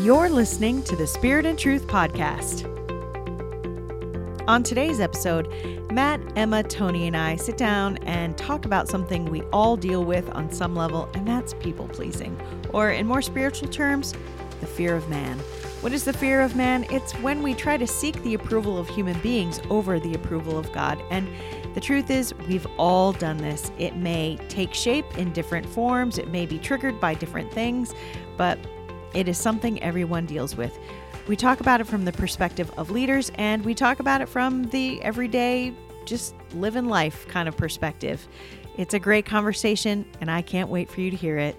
You're listening to the Spirit and Truth Podcast. On today's episode, Matt, Emma, Tony, and I sit down and talk about something we all deal with on some level, and that's people pleasing. Or, in more spiritual terms, the fear of man. What is the fear of man? It's when we try to seek the approval of human beings over the approval of God. And the truth is, we've all done this. It may take shape in different forms, it may be triggered by different things, but it is something everyone deals with. We talk about it from the perspective of leaders, and we talk about it from the everyday, just living life kind of perspective. It's a great conversation, and I can't wait for you to hear it.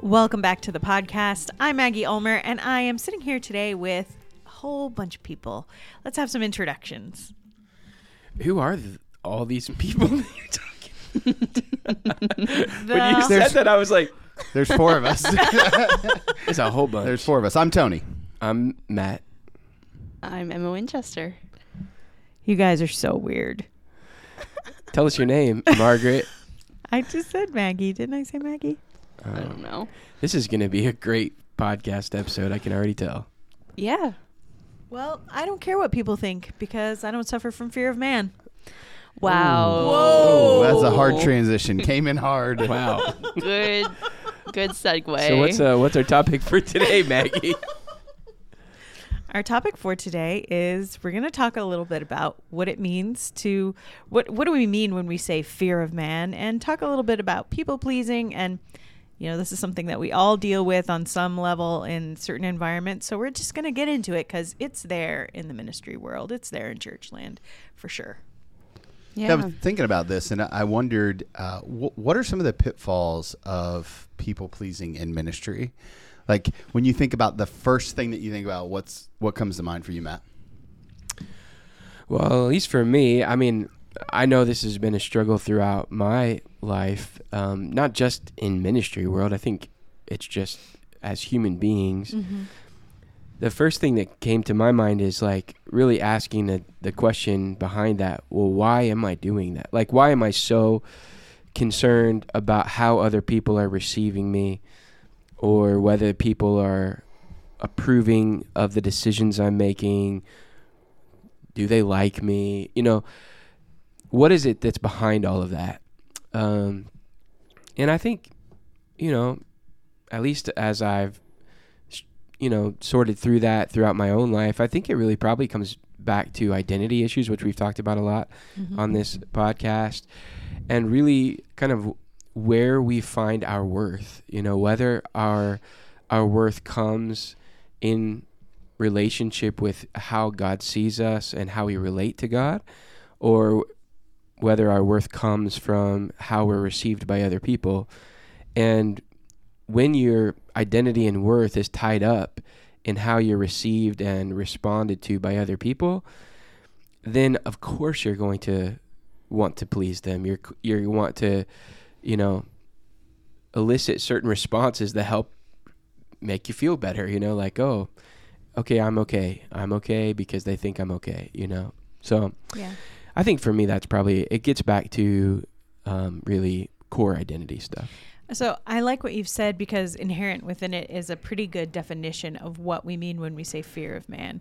Welcome back to the podcast. I'm Maggie Ulmer, and I am sitting here today with a whole bunch of people. Let's have some introductions. Who are th- all these people? when you said There's- that, I was like, There's four of us. "It's a whole bunch." There's four of us. I'm Tony. I'm Matt. I'm Emma Winchester. you guys are so weird. Tell us your name, Margaret. I just said Maggie. Didn't I say Maggie? I don't know. this is going to be a great podcast episode. I can already tell. Yeah. Well, I don't care what people think because I don't suffer from fear of man. Wow. Oh, that's a hard transition. Came in hard. Wow. Good. Good segue. so what's uh, what's our topic for today, Maggie? Our topic for today is we're going to talk a little bit about what it means to what what do we mean when we say fear of man and talk a little bit about people pleasing and you know this is something that we all deal with on some level in certain environments so we're just going to get into it cuz it's there in the ministry world it's there in church land for sure. Yeah, yeah. I was thinking about this, and I wondered uh, wh- what are some of the pitfalls of people pleasing in ministry? Like when you think about the first thing that you think about, what's what comes to mind for you, Matt? Well, at least for me, I mean, I know this has been a struggle throughout my life, um, not just in ministry world. I think it's just as human beings. The first thing that came to my mind is like really asking the, the question behind that. Well, why am I doing that? Like, why am I so concerned about how other people are receiving me or whether people are approving of the decisions I'm making? Do they like me? You know, what is it that's behind all of that? Um, and I think, you know, at least as I've, you know, sorted through that throughout my own life, I think it really probably comes back to identity issues, which we've talked about a lot mm-hmm. on this podcast, and really kind of where we find our worth. You know, whether our our worth comes in relationship with how God sees us and how we relate to God, or whether our worth comes from how we're received by other people. And when your identity and worth is tied up in how you're received and responded to by other people, then of course you're going to want to please them. You're you want to, you know, elicit certain responses that help make you feel better. You know, like oh, okay, I'm okay. I'm okay because they think I'm okay. You know, so Yeah. I think for me that's probably it gets back to um, really core identity stuff. So I like what you've said because inherent within it is a pretty good definition of what we mean when we say fear of man.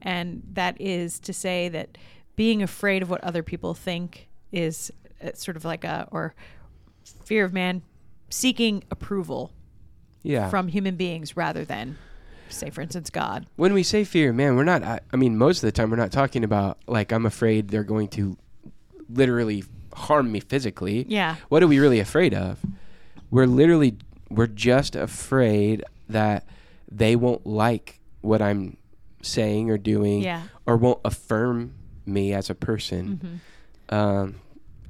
And that is to say that being afraid of what other people think is uh, sort of like a, or fear of man seeking approval Yeah. from human beings rather than, say, for instance, God. when we say fear, of man, we're not. I, I mean, most of the time we're not talking about like I'm afraid they're going to literally harm me physically. Yeah. What are we really afraid of? We're literally we're just afraid that they won't like what I'm saying or doing Yeah. or won't affirm me as a person. Mhm. Um,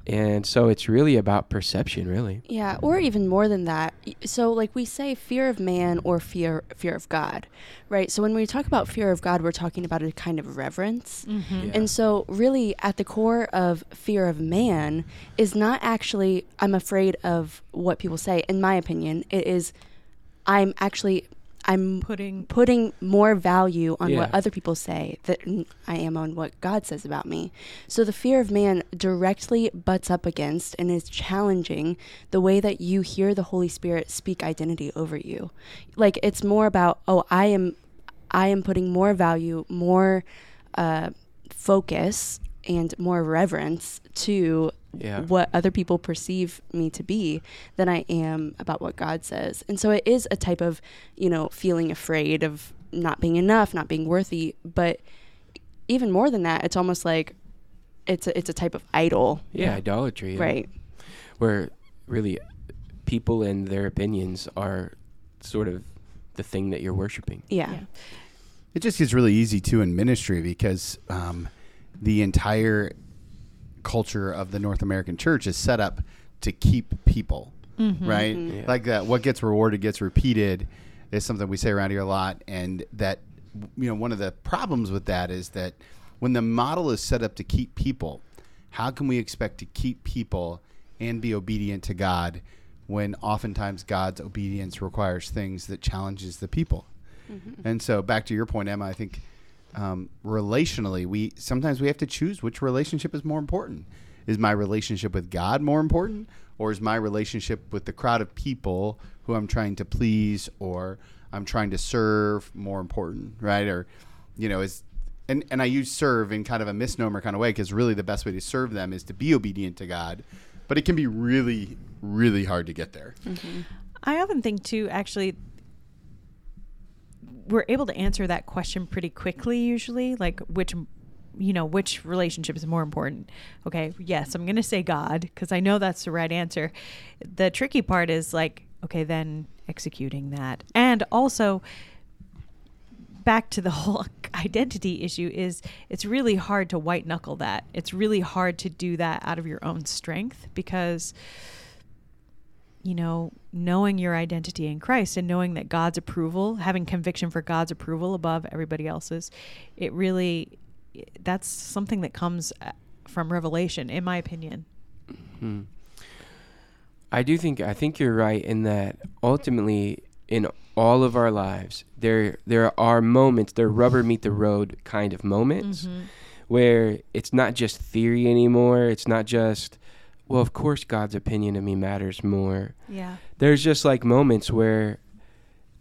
and so it's really about perception, really. Yeah, or even more than that. So like we say fear of man or fear fear of God, right? So when we talk about fear of God, we're talking about a kind of reverence. Mhm. Yeah. And so really at the core of fear of man is not actually I'm afraid of what people say. In my opinion, it is I'm actually I'm Putting putting more value on what other people say than I am on what God says about me. So the fear of man directly butts up against and is challenging the way that you hear the Holy Spirit speak identity over you. Like it's more about, oh, I am I am putting more value, more uh, focus and more reverence to Yeah. what other people perceive me to be than I am about what God says. And so it is a type of, you know, feeling afraid of not being enough, not being worthy, but even more than that, it's almost like it's a, it's a type of idol. Yeah, idolatry. and Right. Where really people and their opinions are sort of the thing that you're worshiping. Yeah. Yeah. It just gets really easy too in ministry because um, the entire culture of the North American church is set up to keep people, right? Mhm. Yeah. Like that, what gets rewarded gets repeated is something we say around here a lot, and that you know one of the problems with that is that when the model is set up to keep people, how can we expect to keep people and be obedient to God when oftentimes God's obedience requires things that challenges the people? And so, back to your point, Emma, I think um, relationally, we sometimes we have to choose which relationship is more important. Is my relationship with God more important, or is my relationship with the crowd of people who I'm trying to please or I'm trying to serve more important, right? Or, you know, is and and I use serve in kind of a misnomer kind of way because really the best way to serve them is to be obedient to God, but it can be really, really hard to get there. I often think too, actually, we're able to answer that question pretty quickly usually, like which you know, which relationship is more important? Okay, yes, I'm going to say God because I know that's the right answer. The tricky part is like, okay, then executing that. And also back to the whole identity issue is it's really hard to white knuckle that. It's really hard to do that out of your own strength because you know, knowing your identity in Christ and knowing that God's approval, having conviction for God's approval above everybody else's, it really that's something that comes uh, from revelation in my opinion. Hmm. I do think I think you're right in that ultimately in all of our lives there there are moments, there rubber meet the road kind of moments where it's not just theory anymore. It's not just well, of course God's opinion of me matters more. Yeah. There's just like moments where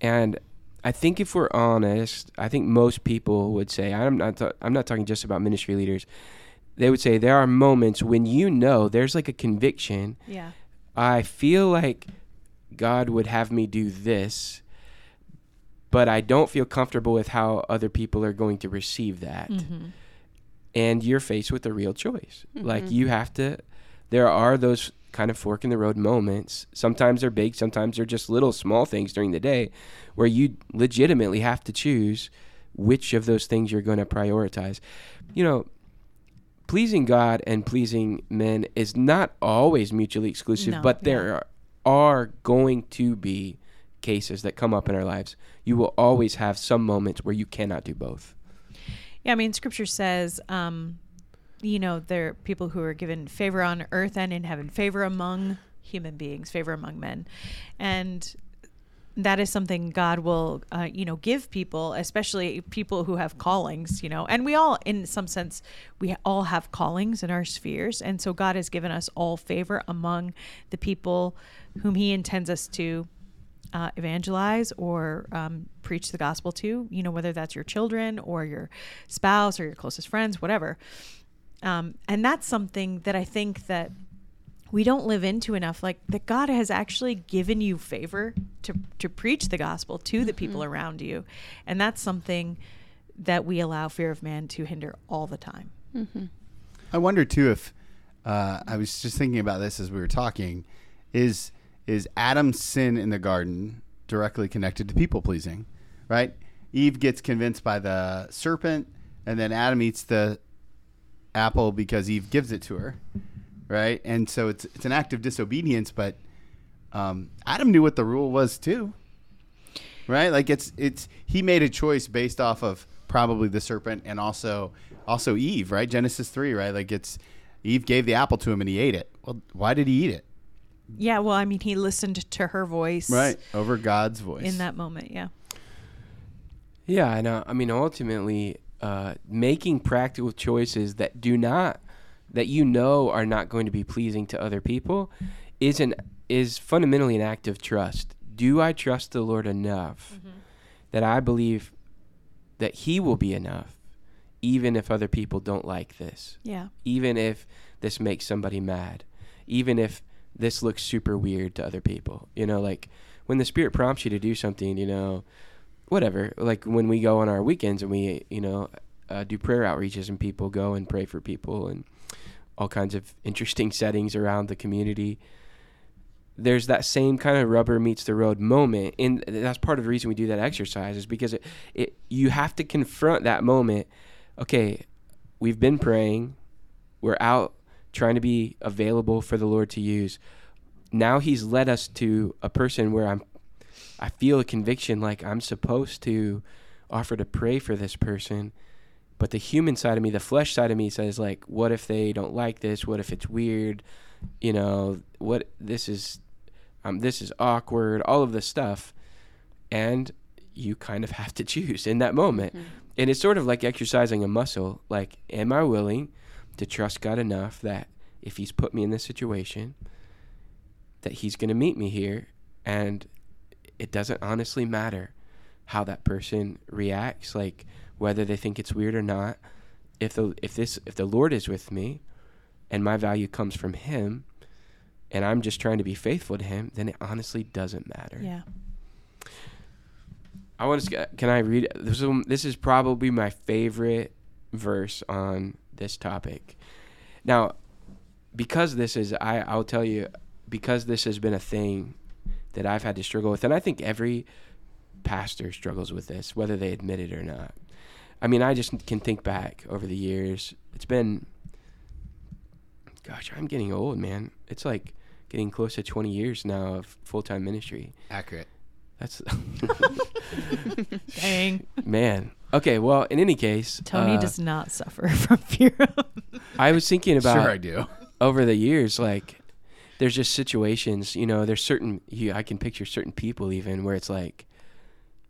and I think if we're honest, I think most people would say I'm not ta- I'm not talking just about ministry leaders. They would say there are moments when you know there's like a conviction Yeah. I feel like God would have me do this, but I don't feel comfortable with how other people are going to receive that. Mm-hmm. And you're faced with a real choice. Like Mhm. you have to, there are those kind of fork in the road moments. Sometimes they're big, sometimes they're just little small things during the day where you legitimately have to choose which of those things you're going to prioritize. You know, pleasing God and pleasing men is not always mutually exclusive, No, but there are, are going to be cases that come up in our lives. You will always have some moments where you cannot do both. Yeah, I mean, Scripture says, um, you know, there are people who are given favor on earth and in heaven, favor among human beings, favor among men, and that is something God will, uh, you know, give people, especially people who have callings, you know, and we all, in some sense, we all have callings in our spheres, and so God has given us all favor among the people whom He intends us to uh, evangelize or um, preach the gospel to, you know, whether that's your children or your spouse or your closest friends, whatever. Um, and that's something that I think that we don't live into enough. Like that God has actually given you favor to to preach the gospel to the people around you, and that's something that we allow fear of man to hinder all the time. Mm-hmm. I wonder too if uh, I was just thinking about this as we were talking. Is is Adam's sin in the garden directly connected to people pleasing? Right? Eve gets convinced by the serpent, and then Adam eats the apple because Eve gives it to her. Right? And so it's it's an act of disobedience, but um, Adam knew what the rule was too. Right? Like it's it's he made a choice based off of probably the serpent and also also Eve, right? Genesis 3, right? Like it's Eve gave the apple to him and he ate it. Well, why did he eat it? Yeah, well, I mean, he listened to her voice, Right, over God's voice. in that moment. Yeah, Yeah, I know. I mean, ultimately, uh, making practical choices that do not, that you know are not going to be pleasing to other people, is an is fundamentally an act of trust. Do I trust the Lord enough that I believe that He will be enough, even if other people don't like this, Yeah. even if this makes somebody mad, even if this looks super weird to other people. You know, like when the Spirit prompts you to do something, you know, whatever. Like when we go on our weekends and we, you know, uh, do prayer outreaches and people go and pray for people and all kinds of interesting settings around the community. There's that same kind of rubber meets the road moment, and that's part of the reason we do that exercise is because it, it you have to confront that moment. Okay, we've been praying, we're out trying to be available for the Lord to use. Now He's led us to a person where I'm I feel a conviction like I'm supposed to offer to pray for this person. But the human side of me, the flesh side of me says like, what if they don't like this? What if it's weird? You know, what this is um this is awkward, all of this stuff. And you kind of have to choose in that moment. And it's sort of like exercising a muscle. Like, am I willing to trust God enough that if He's put me in this situation, that He's going to meet me here, and it doesn't honestly matter how that person reacts, like whether they think it's weird or not. If the if this if the Lord is with me, and my value comes from Him, and I'm just trying to be faithful to Him, then it honestly doesn't matter. Yeah. I want to. Can I read? This is, this is probably my favorite verse on this topic. Now, because this is, I I'll tell you, because this has been a thing that I've had to struggle with, and I think every pastor struggles with this, whether they admit it or not. I mean, I just can think back over the years. It's been, gosh, I'm getting old, man. It's like getting close to 20 years now of full time ministry. Accurate. That's Dang. man. Okay, well, in any case, Tony uh, does not suffer from fear. I was thinking about sure, I do. over the years, like there's just situations, you know, there's certain you I can picture certain people even where it's like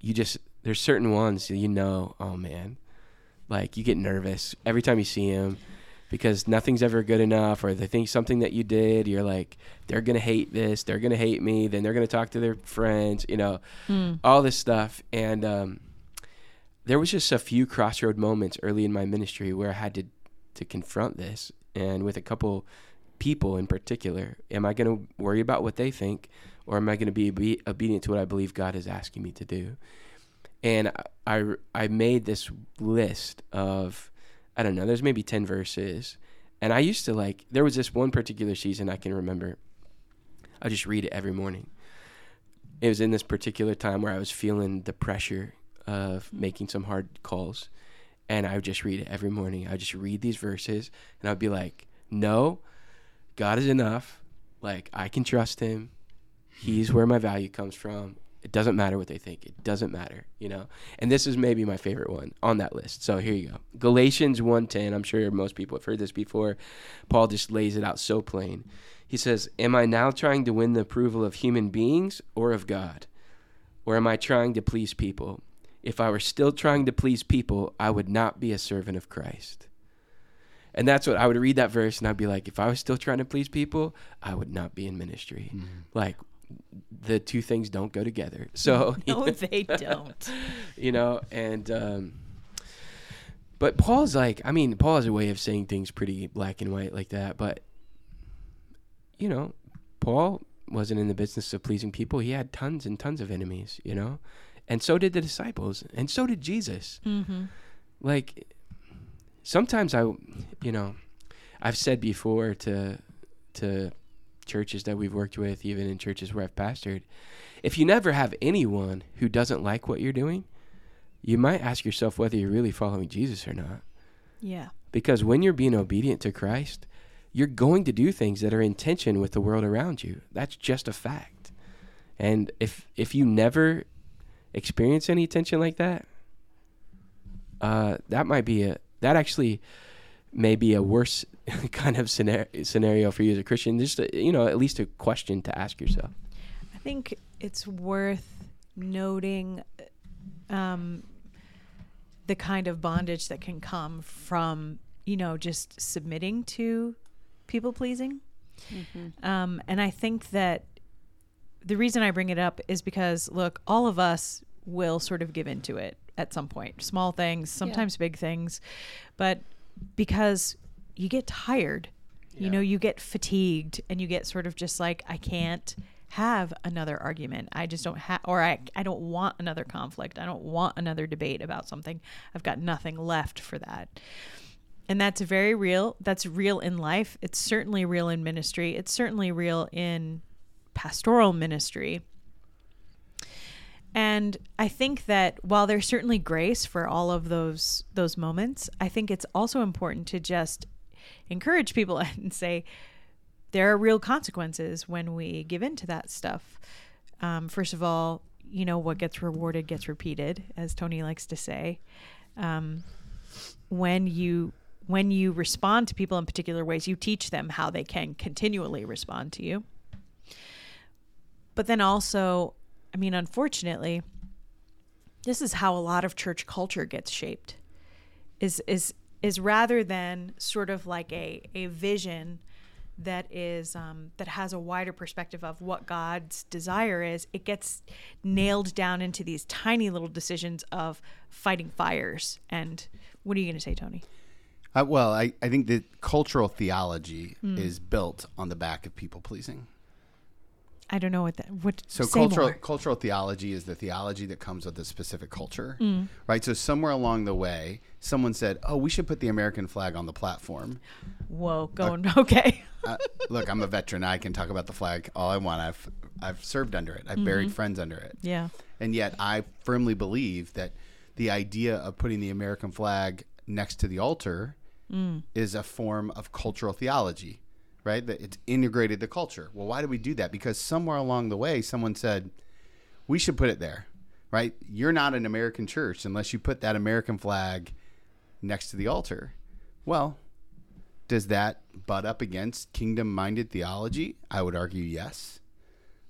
you just there's certain ones you know, oh man, like you get nervous every time you see them because nothing's ever good enough, or they think something that you did, you're like they're gonna hate this, they're gonna hate me, then they're gonna talk to their friends, you know, all this stuff, and um, there was just a few crossroad moments early in my ministry where I had to to confront this, and with a couple people in particular, am I going to worry about what they think, or am I going to be obe- obedient to what I believe God is asking me to do? And I, I I made this list of I don't know, there's maybe ten verses, and I used to like there was this one particular season I can remember. I just read it every morning. It was in this particular time where I was feeling the pressure of making some hard calls and I would just read it every morning. I would just read these verses and I'd be like, no, God is enough. Like, I can trust him. He's where my value comes from. It doesn't matter what they think. It doesn't matter, you know. And this is maybe my favorite one on that list. So here you go. Galatians 1:10. I'm sure most people have heard this before. Paul just lays it out so plain. He says, "Am I now trying to win the approval of human beings or of God? Or am I trying to please people? If I were still trying to please people, I would not be a servant of Christ." And that's what I would read that verse and I'd be like, if I was still trying to please people, I would not be in ministry. Like the two things don't go together. So no, they don't. you know, and um but Paul's like, I mean, Paul has a way of saying things pretty black and white like that, but you know, Paul wasn't in the business of pleasing people. He had tons and tons of enemies, you know? And so did the disciples, and so did Jesus. Mm-hmm. Like sometimes I, you know, I've said before to to churches that we've worked with, even in churches where I've pastored, if you never have anyone who doesn't like what you're doing, you might ask yourself whether you're really following Jesus or not. Yeah. Because when you're being obedient to Christ, you're going to do things that are in tension with the world around you. That's just a fact. And if if you never experience any tension like that, uh, that might be a that actually may be a worse kind of scenario scenario for you as a Christian. Just a, you know, at least a question to ask yourself. I think it's worth noting um, the kind of bondage that can come from you know just submitting to people pleasing um, and i think that the reason i bring it up is because look all of us will sort of give into it at some point. Small things sometimes big things. But because you get tired you know you get fatigued and you get sort of just like i can't have another argument. I just don't have or I, I don't want another conflict. I don't want another debate about something. I've got nothing left for that. And that's very real. That's real in life. It's certainly real in ministry. It's certainly real in pastoral ministry and I think that while there's certainly grace for all of those those moments, I think it's also important to just encourage people and say there are real consequences when we give in to that stuff. Um, first of all, you know what gets rewarded gets repeated, as Tony likes to say. Um, when you when you respond to people in particular ways, you teach them how they can continually respond to you. But then also, I mean, unfortunately, this is how a lot of church culture gets shaped. Is is is rather than sort of like a a vision that is um, that has a wider perspective of what God's desire is, it gets nailed down into these tiny little decisions of fighting fires. And what are you going to say, Tony? Uh, well, I, I think that cultural theology Hmm. is built on the back of people pleasing. I don't know what that. What So cultural more. cultural theology is the theology that comes with a specific culture, Hmm. right? So somewhere along the way, someone said, "Oh, we should put the American flag on the platform." Whoa, going okay. uh, look, I'm a veteran. I can talk about the flag all I want. I've I've served under it. I've buried friends under it. yeah. And yet, I firmly believe that the idea of putting the American flag next to the altar is a form of cultural theology, right? That it's integrated the culture. Well, why do we do that? Because somewhere along the way, someone said, we should put it there, right? You're not an American church unless you put that American flag next to the altar. Well, does that butt up against kingdom minded theology? I would argue yes.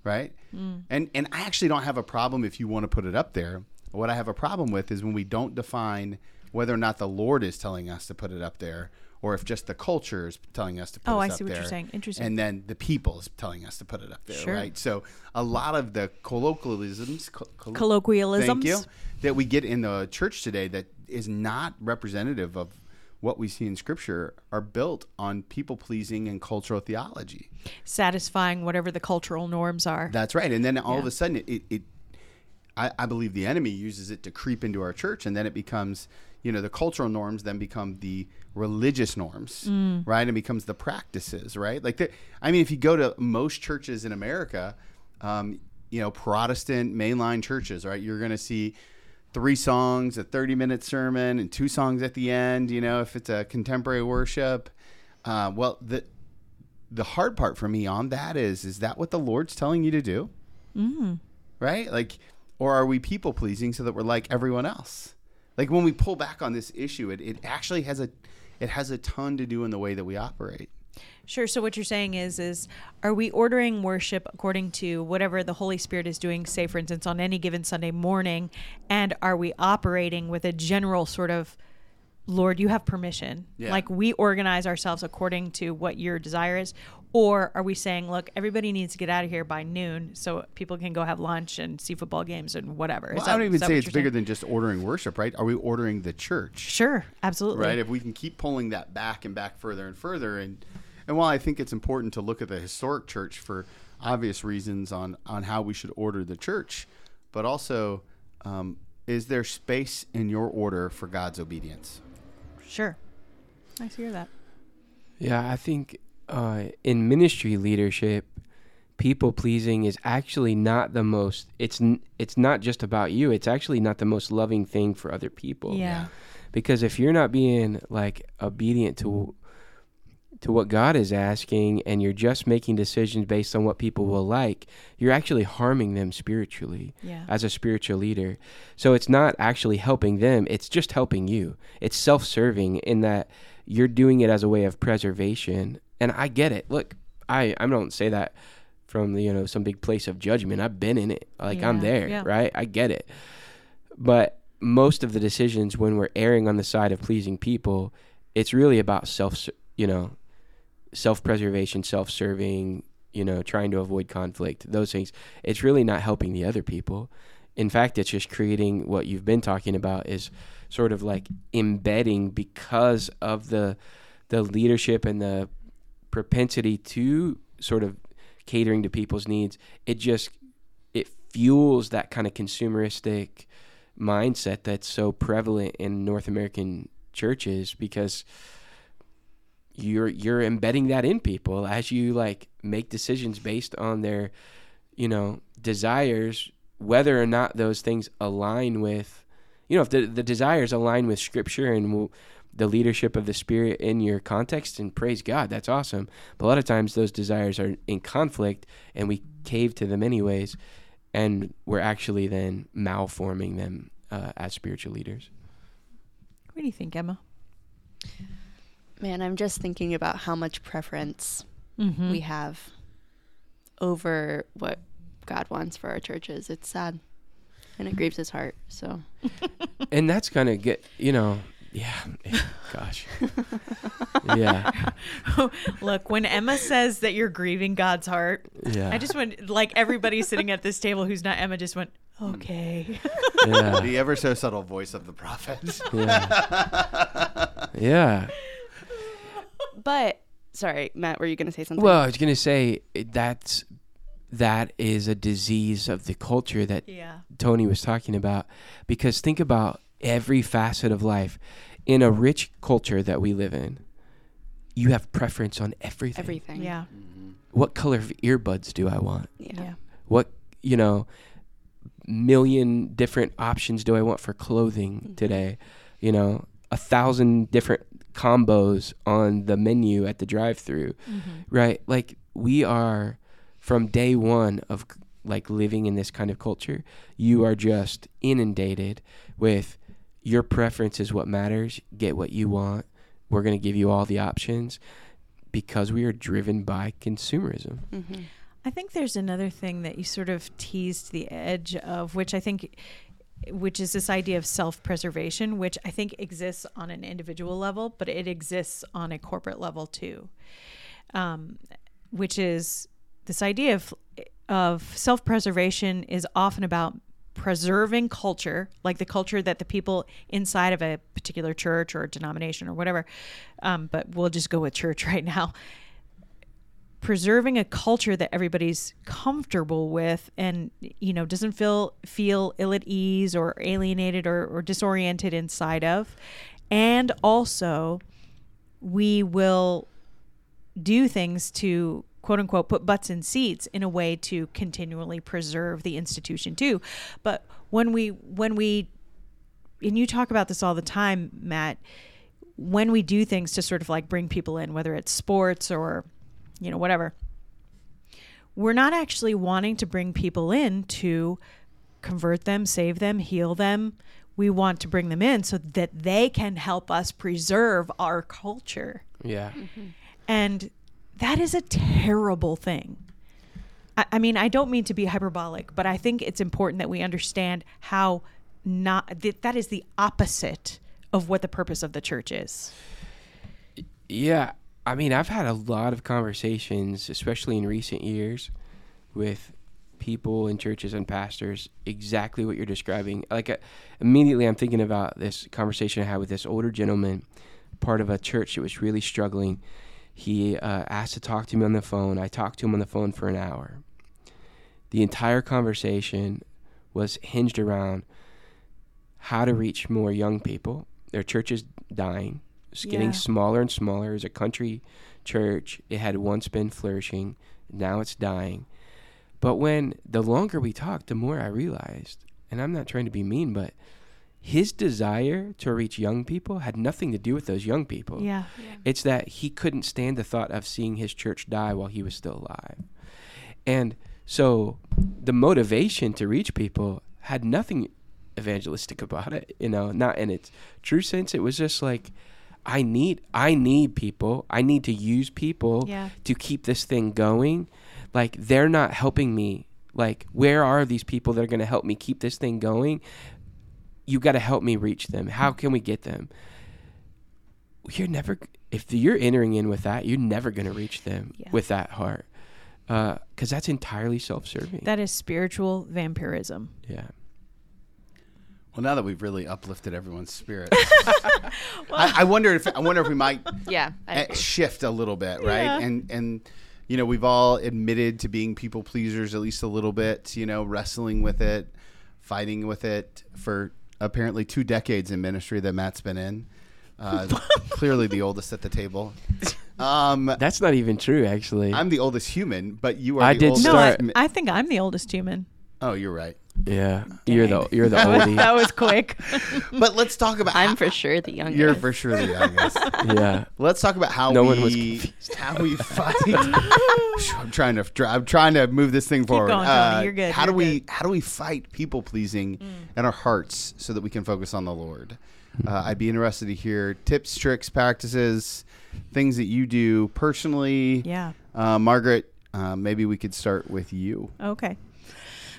Right? Hmm. And and I actually don't have a problem if you want to put it up there. What I have a problem with is when we don't define whether or not the Lord is telling us to put it up there or if just the culture is telling us to put Oh, I see what you're saying. Interesting. And then the people is telling us to put it up there, Sure. right? So a lot of the colloquialisms, co- collo- Colloquialisms. Thank you. That we get in the church today that is not representative of what we see in scripture are built on people pleasing and cultural theology. Satisfying whatever the cultural norms are. That's right. And then all of a sudden it, it, it I, I believe the enemy uses it to creep into our church and then it becomes you know the cultural norms then become the religious norms right? And becomes the practices right? Like the, i mean if you go to most churches in america um, you know protestant mainline churches right? You're going to see three songs a 30 minute sermon and two songs at the end you know if it's a contemporary worship. Uh, well the the hard part for me on that is is that what the lord's telling you to do? Right? Like or are we people pleasing so that we're like everyone else like when we pull back on this issue it, it actually has a it has a ton to do in the way that we operate Sure. So what you're saying is, is are we ordering worship according to whatever the Holy Spirit is doing? Say, for instance, on any given Sunday morning, and are we operating with a general sort of, Lord, you have permission? Yeah. Like we organize ourselves according to what your desire is, or are we saying, look, everybody needs to get out of here by noon so people can go have lunch and see football games and whatever? Well, that- i don't even say it's bigger saying? than just ordering worship right are we ordering the church Sure, absolutely. right if we can keep pulling that back and back further and further and and while i think it's important to look at the historic church for obvious reasons on on how we should order the church but also um, is there space in your order for god's obedience Sure. Nice to hear that. Yeah, I think uh, in ministry leadership, people pleasing is actually not the most. It's it's not just about you. It's actually not the most loving thing for other people. Yeah. Because if you're not being like obedient to to what God is asking and you're just making decisions based on what people will like, you're actually harming them spiritually Yeah. as a spiritual leader. So it's not actually helping them, it's just helping you. It's self serving in that you're doing it as a way of preservation. And I get it. Look, I, I don't say that from you know some big place of judgment. I've been in it. Like I'm there, yeah. right? I get it. But most of the decisions when we're erring on the side of pleasing people, it's really about self, you know, self-preservation, self-serving, you know, trying to avoid conflict, those things. It's really not helping the other people. In fact, it's just creating what you've been talking about is sort of like embedding because of the the leadership and the propensity to sort of catering to people's needs. It just it fuels that kind of consumeristic mindset that's so prevalent in North American churches because you're you're embedding that in people as you like make decisions based on their you know desires whether or not those things align with you know if the, the desires align with scripture and the leadership of the spirit in your context and praise god that's awesome but a lot of times those desires are in conflict and we cave to them anyways and we're actually then malforming them uh, as spiritual leaders What do you think, Emma? Man, I'm just thinking about how much preference Mm-hmm. we have over what God wants for our churches. It's sad. And it grieves his heart. So and that's kind of get you know yeah gosh yeah Look, when Emma says that you're grieving God's heart, yeah I just went like everybody sitting at this table who's not Emma just went, okay. yeah the ever so subtle voice of the prophet. yeah yeah but sorry, Matt, were you gonna say something? Well, I was gonna say it- that's that is a disease of the culture that yeah. Tony was talking about. Because think about every facet of life in a rich culture that we live in. You have preference on everything. Everything. Yeah. What color of earbuds do I want? Yeah. Yeah. What you know, million different options do I want for clothing Mhm. today? You know, a thousand different combos on the menu at the drive-through. Mm-hmm. right like we are from day one of like living in this kind of culture you are just inundated with your preference is what matters get what you want we're going to give you all the options because we are driven by consumerism Mm-hmm. I think there's another thing that you sort of teased the edge of, which I think, which is this idea of self-preservation, which I think exists on an individual level, but it exists on a corporate level too. Um, which is this idea of of self-preservation is often about preserving culture, like the culture that the people inside of a particular church or denomination or whatever. Um, but we'll just go with church right now preserving a culture that everybody's comfortable with and you know doesn't feel feel ill at ease or alienated or, or disoriented inside of and also we will do things to quote unquote put butts in seats in a way to continually preserve the institution too but when we when we and you talk about this all the time matt when we do things to sort of like bring people in whether it's sports or you know, whatever. We're not actually wanting to bring people in to convert them, save them, heal them. We want to bring them in so that they can help us preserve our culture. yeah mm-hmm. And that is a terrible thing. I, I mean, I don't mean to be hyperbolic, but I think it's important that we understand how not that, that is the opposite of what the purpose of the church is. yeah i mean i've had a lot of conversations especially in recent years with people in churches and pastors exactly what you're describing like uh, immediately i'm thinking about this conversation i had with this older gentleman part of a church that was really struggling he uh, asked to talk to me on the phone. I talked to him on the phone for an hour. The entire conversation was hinged around how to reach more young people. Their church is dying. It's getting Yeah. smaller and smaller. As a country church. It had once been flourishing. Now it's dying. But when the longer we talked the more i realized and i'm not trying to be mean but his desire to reach young people had nothing to do with those young people Yeah. it's that he couldn't stand the thought of seeing his church die while he was still alive. And so the motivation to reach people had nothing evangelistic about it, you know, not in its true sense. It was just like I need I need people. I need to use people Yeah. to keep this thing going. Like they're not helping me. Like where are these people that are going to help me keep this thing going? You got to help me reach them. How can we get them? You're never if you're entering in with that, you're never going to reach them Yeah. with that heart. Because that's entirely self-serving. That is spiritual vampirism. yeah. Well, now that we've really uplifted everyone's spirit, I, I wonder if I wonder if we might Yeah. I eh, shift a little bit, right? Yeah. And and you know, we've all admitted to being people pleasers at least a little bit. You know, wrestling with it, fighting with it for apparently two decades in ministry that Matt's been in. Uh, clearly, the oldest at the table. Um, That's not even true, actually. I'm the oldest human, but you are. I the did oldest No, I, I think I'm the oldest human. Oh, you're right. yeah, you're the Dang. you're the that, was, oldie. that was quick. But let's talk about. I'm for sure the youngest. You're for sure the youngest. yeah, Let's talk about how No we one was confused. how we fight. I'm trying to I'm trying to move this thing forward. going, Tony. Uh, You're good. How You're do we good. how do we fight people pleasing Mm. in our hearts so that we can focus on the Lord? Uh, I'd be interested to hear tips, tricks, practices, things that you do personally. yeah. Uh, Margaret, uh, maybe we could start with you. Okay.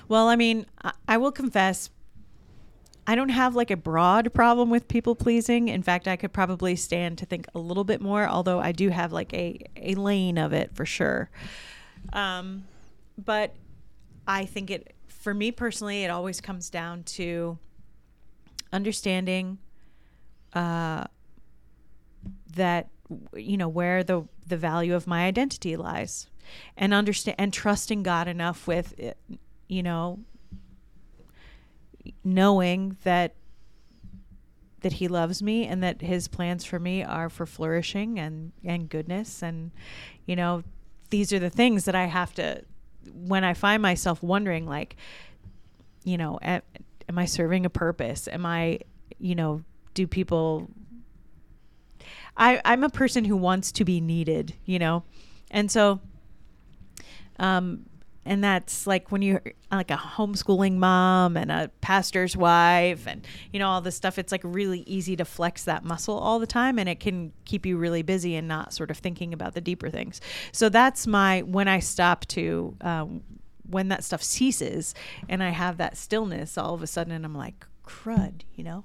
Well, I mean, I, I will confess, I don't have like a broad problem with people pleasing. In fact, I could probably stand to think a little bit more, although I do have like a, a lane of it for sure. Um, but I think it, for me personally, it always comes down to understanding uh, that you know where the the value of my identity lies and understand and trusting God enough with it, you know knowing that that he loves me and that his plans for me are for flourishing and and goodness and you know these are the things that I have to when I find myself wondering like you know am, am I serving a purpose am I you know do people I I'm a person who wants to be needed, you know. And so um and that's like when you're like a homeschooling mom and a pastor's wife and you know all this stuff it's like really easy to flex that muscle all the time and it can keep you really busy and not sort of thinking about the deeper things so that's my when i stop to um, when that stuff ceases and i have that stillness all of a sudden and i'm like crud you know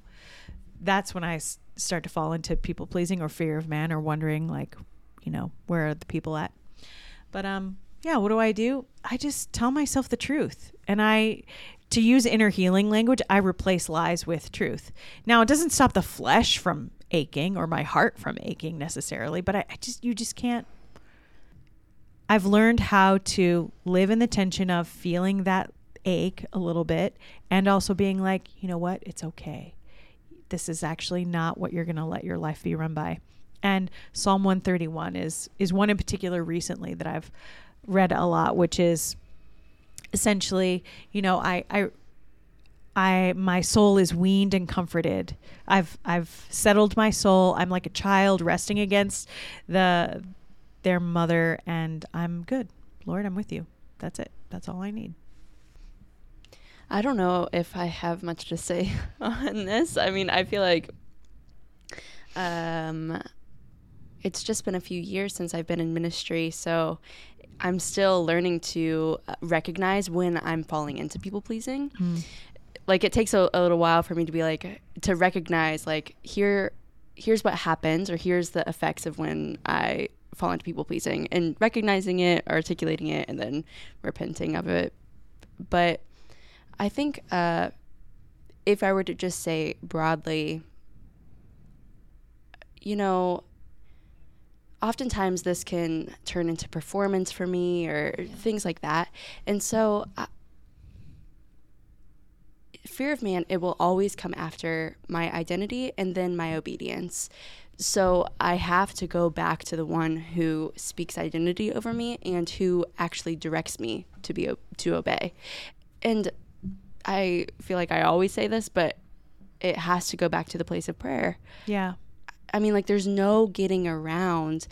that's when I s- start to fall into people pleasing or fear of man or wondering like, you know, where are the people at? But um yeah, what do I do? I just tell myself the truth. And I to use inner healing language, I replace lies with truth. Now, it doesn't stop the flesh from aching or my heart from aching necessarily, but I, I just you just can't I've learned how to live in the tension of feeling that ache a little bit and also being like, you know what? It's okay this is actually not what you're going to let your life be run by. And Psalm 131 is is one in particular recently that I've read a lot, which is essentially, you know, I I I my soul is weaned and comforted. I've I've settled my soul. I'm like a child resting against the their mother and I'm good. Lord, I'm with you. That's it. That's all I need. I don't know if I have much to say on this. I mean, I feel like um, it's just been a few years since I've been in ministry, so I'm still learning to uh, recognize when I'm falling into people pleasing. Like it takes a, a little while for me to be like to recognize like here here's what happens or here's the effects of when I fall into people pleasing and recognizing it, articulating it, and then repenting of it. But I think uh, if I were to just say broadly, you know, oftentimes this can turn into performance for me or things like that. And so, uh, fear of man, it will always come after my identity and then my obedience. So I have to go back to the one who speaks identity over me and who actually directs me to be to obey. And I feel like I always say this, but it has to go back to the place of prayer. Yeah. I mean, like, there's no getting around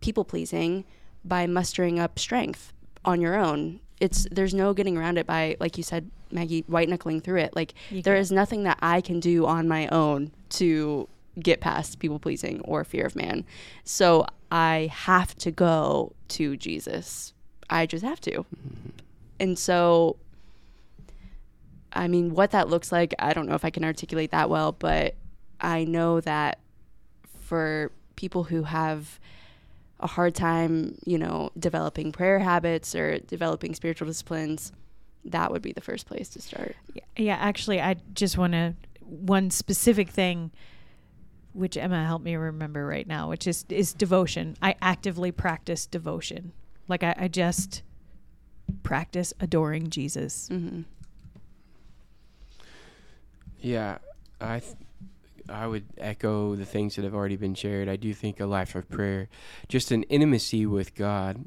people pleasing by mustering up strength on your own. It's there's no getting around it by, like you said, Maggie, white knuckling through it. Like, You there can't. is nothing that I can do on my own to get past people pleasing or fear of man. So I have to go to Jesus. I just have to. Mm-hmm. And so I mean, what that looks like, I don't know if I can articulate that well, but I know that for people who have a hard time, you know, developing prayer habits or developing spiritual disciplines, that would be the first place to start. Yeah, actually, I just want to one specific thing, which Emma helped me remember right now, which is is devotion. I actively practice devotion. Like I, I just practice adoring Jesus. Mm-hmm. Yeah, I th- I would echo the things that have already been shared. I do think a life of prayer, just an intimacy with God,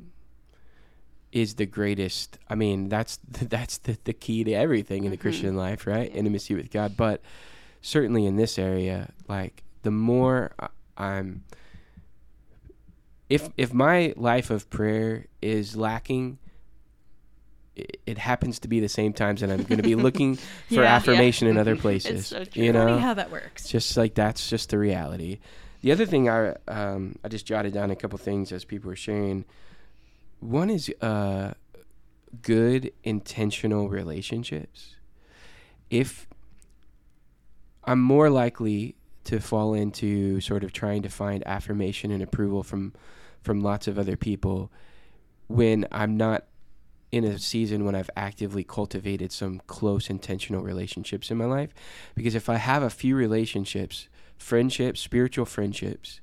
is the greatest. I mean, that's that's the, the key to everything in the Mhm. Christian life, right? Yeah. Intimacy with God. But certainly in this area, like the more I'm, if if my life of prayer is lacking. It, happens to be the same times and I'm going to be looking for Yeah. Yeah. affirmation in other places. so You know, how that works. just like that's just the reality. The other thing I um, I just jotted down a couple things as people were sharing. One is uh, good intentional relationships. If I'm more likely to fall into sort of trying to find affirmation and approval from from lots of other people when I'm not in a season when I've actively cultivated some close intentional relationships in my life. Because if I have a few relationships, friendships, spiritual friendships,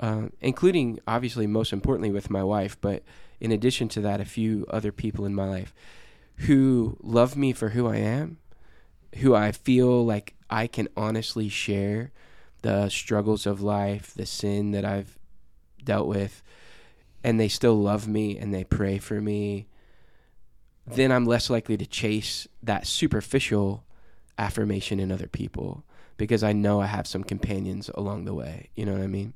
um, including obviously most importantly with my wife, but in addition to that, a few other people in my life who love me for who I am, who I feel like I can honestly share the struggles of life, the sin that I've dealt with, and they still love me and they pray for me, then I'm less likely to chase that superficial affirmation in other people because I know I have some companions along the way. You know what I mean?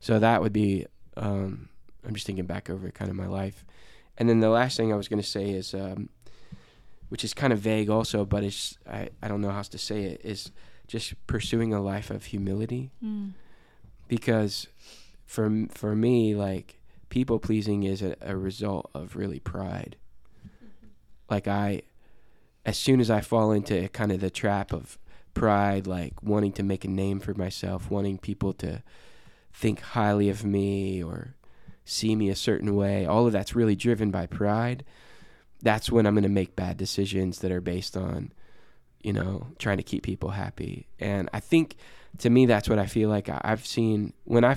So that would be, um, I'm just thinking back over kind of my life. And then the last thing I was going to say is, um, which is kind of vague also, but it's, I, I don't know how else to say it, is just pursuing a life of humility Mm. because for, for me, like, people pleasing is a, a result of really pride. Like, I, as soon as I fall into kind of the trap of pride, like wanting to make a name for myself, wanting people to think highly of me or see me a certain way, all of that's really driven by pride. That's when I'm going to make bad decisions that are based on, you know, trying to keep people happy. And I think to me, that's what I feel like I've seen when I,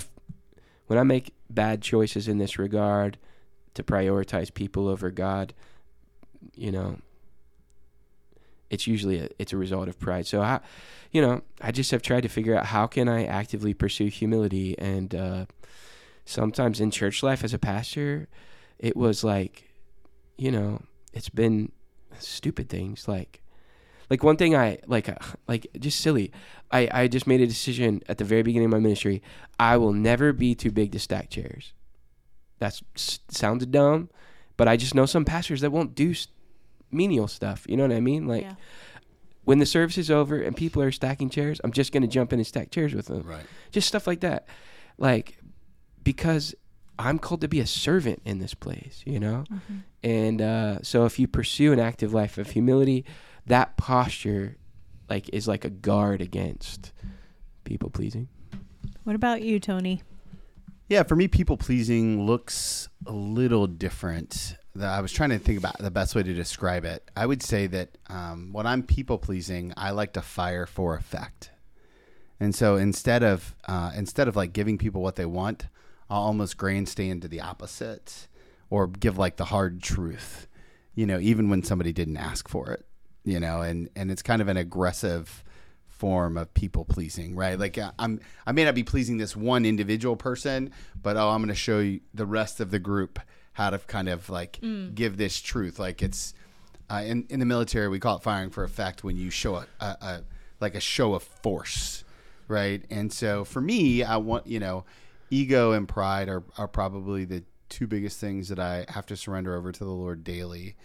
when I make bad choices in this regard to prioritize people over God, you know, it's usually a, it's a result of pride. So I, you know, I just have tried to figure out how can I actively pursue humility. And uh, sometimes in church life as a pastor, it was like, you know, it's been stupid things like, like one thing I like, uh, like just silly. I I just made a decision at the very beginning of my ministry. I will never be too big to stack chairs. That's s- sounds dumb, but I just know some pastors that won't do menial stuff. You know what I mean? Like Yeah. when the service is over and people are stacking chairs, I'm just gonna jump in and stack chairs with them. Right. Just stuff like that. Like because I'm called to be a servant in this place, you know? Mhm. And uh, so if you pursue an active life of humility, that posture like is like a guard against people pleasing. What about you, Tony? Yeah, for me, people pleasing looks a little different. I was trying to think about the best way to describe it. I would say that um, when I'm people pleasing, I like to fire for effect. And so instead of uh, instead of like giving people what they want, I'll almost grandstand to the opposite, or give like the hard truth. You know, even when somebody didn't ask for it. You know, and and it's kind of an aggressive form of people pleasing, right? Like I'm, I may not be pleasing this one individual person, but oh, I'm going to show you the rest of the group how to kind of like give this truth. Like it's uh, in in the military, we call it firing for effect when you show a, a, a like a show of force, right? And so for me, I want you know, ego and pride are are probably the two biggest things that I have to surrender over to the Lord daily.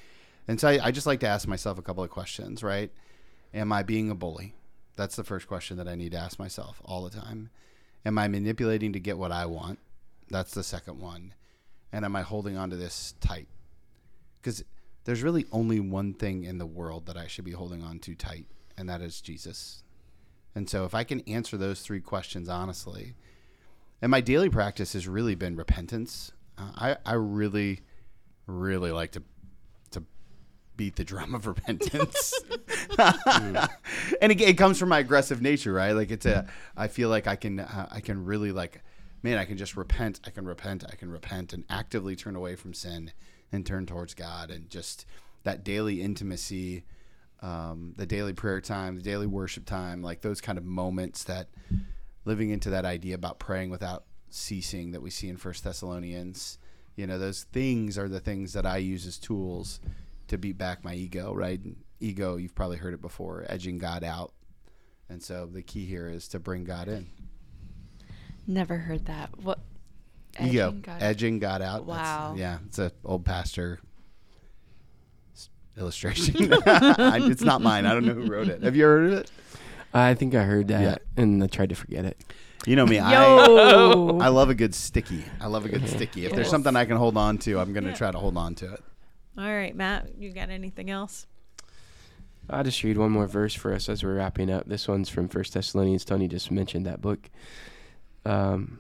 And so I, I just like to ask myself a couple of questions, right? Am I being a bully? That's the first question that I need to ask myself all the time. Am I manipulating to get what I want? That's the second one. And am I holding on to this tight? Because there's really only one thing in the world that I should be holding on to tight, and that is Jesus. And so if I can answer those three questions honestly, and my daily practice has really been repentance. Uh, I I really really like to to beat the drum of repentance. and it, it, comes from my aggressive nature, right? Like it's a I feel like I can uh, I can really like man, I can just repent, I can repent, I can repent and actively turn away from sin and turn towards God and just that daily intimacy um, the daily prayer time, the daily worship time, like those kind of moments that living into that idea about praying without ceasing that we see in First Thessalonians. You know, those things are the things that I use as tools to beat back my ego, right? Ego, you've probably heard it before, edging God out. And so the key here is to bring God in. Never heard that. What? Edging ego, God edging God out. Wow. That's, yeah, it's an old pastor illustration. it's not mine. I don't know who wrote it. Have you heard of it? I think I heard that yeah. and I tried to forget it. You know me. I I love a good sticky. I love a good sticky. If there's something I can hold on to, I'm going to yeah. try to hold on to it. All right, Matt, you got anything else? I'll just read one more verse for us as we're wrapping up. This one's from First Thessalonians. Tony just mentioned that book. Um,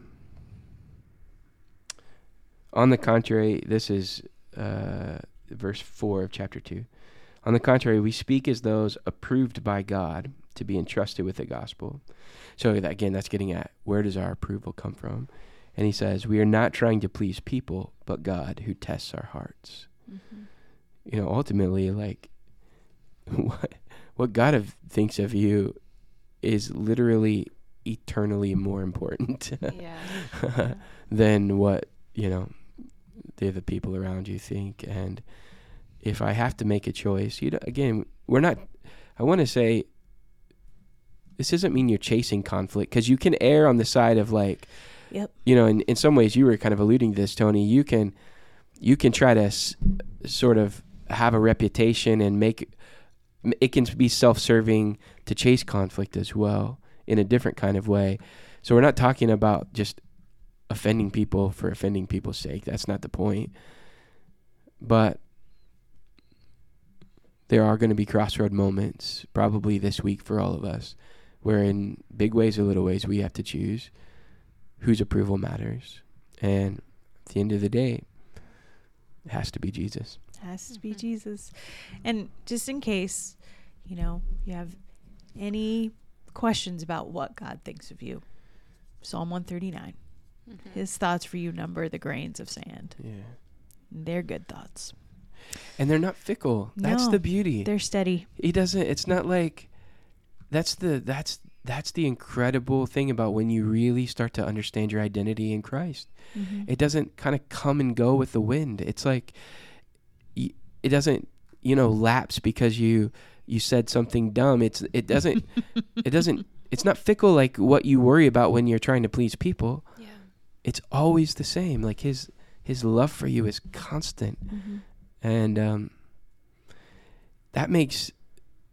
on the contrary, this is uh, verse 4 of chapter 2. On the contrary, we speak as those approved by God to be entrusted with the gospel. So again, that's getting at where does our approval come from? And he says, we are not trying to please people, but God who tests our hearts. Mm-hmm. You know, ultimately, like what what God thinks of you is literally eternally more important yeah. than what you know the other people around you think. And if I have to make a choice, you know, again, we're not. I want to say this doesn't mean you're chasing conflict because you can err on the side of like, yep. You know, in in some ways, you were kind of alluding to this, Tony. You can, you can try to s- sort of have a reputation and make it can be self-serving to chase conflict as well in a different kind of way. So we're not talking about just offending people for offending people's sake. That's not the point. But there are going to be crossroad moments, probably this week for all of us, where in big ways or little ways we have to choose whose approval matters. And at the end of the day, it has to be Jesus. It has to be mm-hmm. Jesus. And just in case, you know, you have any questions about what God thinks of you, Psalm 139. Mm-hmm. His thoughts for you number the grains of sand. Yeah. They're good thoughts. And they're not fickle. That's no, the beauty. They're steady. He doesn't it's not like that's the that's that's the incredible thing about when you really start to understand your identity in Christ. Mm-hmm. It doesn't kind of come and go with the wind. It's like it doesn't, you know, lapse because you you said something dumb. It's it doesn't it doesn't it's not fickle like what you worry about when you're trying to please people it's always the same. Like his his love for you is constant, mm-hmm. and um, that makes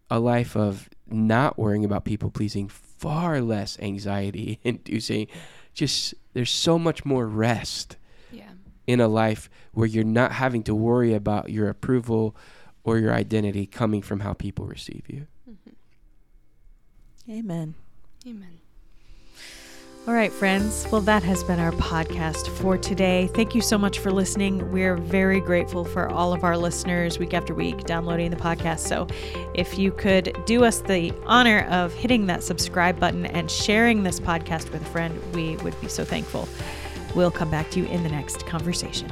a life of not worrying about people pleasing far less anxiety inducing. Just there's so much more rest yeah. in a life where you're not having to worry about your approval or your identity coming from how people receive you. Mm-hmm. Amen. Amen. All right, friends. Well, that has been our podcast for today. Thank you so much for listening. We're very grateful for all of our listeners week after week downloading the podcast. So, if you could do us the honor of hitting that subscribe button and sharing this podcast with a friend, we would be so thankful. We'll come back to you in the next conversation.